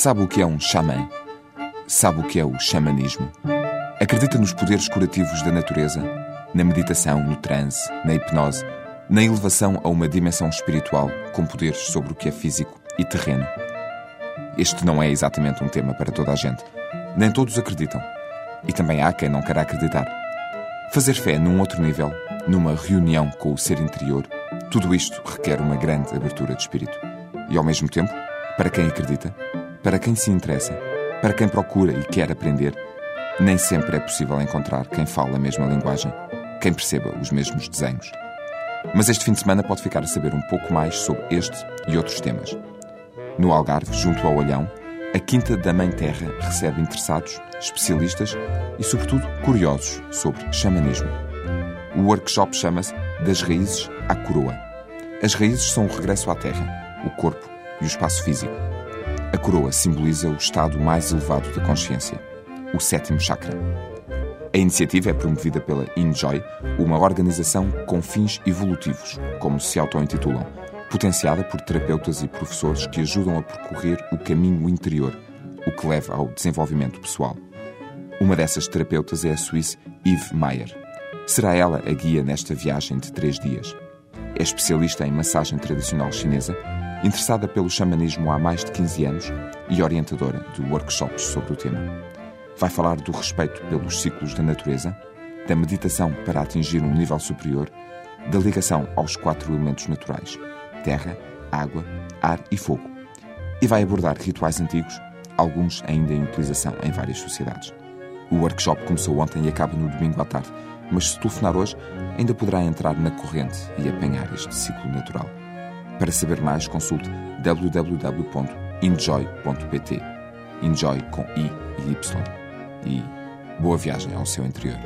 Sabe o que é um xamã? Sabe o que é o xamanismo? Acredita nos poderes curativos da natureza? Na meditação, no transe, na hipnose, na elevação a uma dimensão espiritual com poderes sobre o que é físico e terreno? Este não é exatamente um tema para toda a gente. Nem todos acreditam. E também há quem não queira acreditar. Fazer fé num outro nível, numa reunião com o ser interior, tudo isto requer uma grande abertura de espírito. E ao mesmo tempo, para quem acredita, para quem se interessa, para quem procura e quer aprender, nem sempre é possível encontrar quem fala a mesma linguagem, quem perceba os mesmos desenhos. Mas este fim de semana pode ficar a saber um pouco mais sobre este e outros temas. No Algarve, junto ao Olhão, a Quinta da Mãe Terra recebe interessados, especialistas e, sobretudo, curiosos sobre xamanismo. O workshop chama-se Das Raízes à Coroa. As raízes são o regresso à terra, o corpo e o espaço físico. A coroa simboliza o estado mais elevado da consciência, o sétimo chakra. A iniciativa é promovida pela Enjoy, uma organização com fins evolutivos, como se auto-intitulam, potenciada por terapeutas e professores que ajudam a percorrer o caminho interior, o que leva ao desenvolvimento pessoal. Uma dessas terapeutas é a suíça Eve Meyer. Será ela a guia nesta viagem de três dias. É especialista em massagem tradicional chinesa interessada pelo xamanismo há mais de 15 anos e orientadora de workshops sobre o tema. Vai falar do respeito pelos ciclos da natureza, da meditação para atingir um nível superior, da ligação aos quatro elementos naturais: terra, água, ar e fogo. E vai abordar rituais antigos, alguns ainda em utilização em várias sociedades. O workshop começou ontem e acaba no domingo à tarde, mas se telefonar hoje, ainda poderá entrar na corrente e apanhar este ciclo natural. Para saber mais, consulte www.enjoy.pt. Enjoy com I e Y. E boa viagem ao seu interior.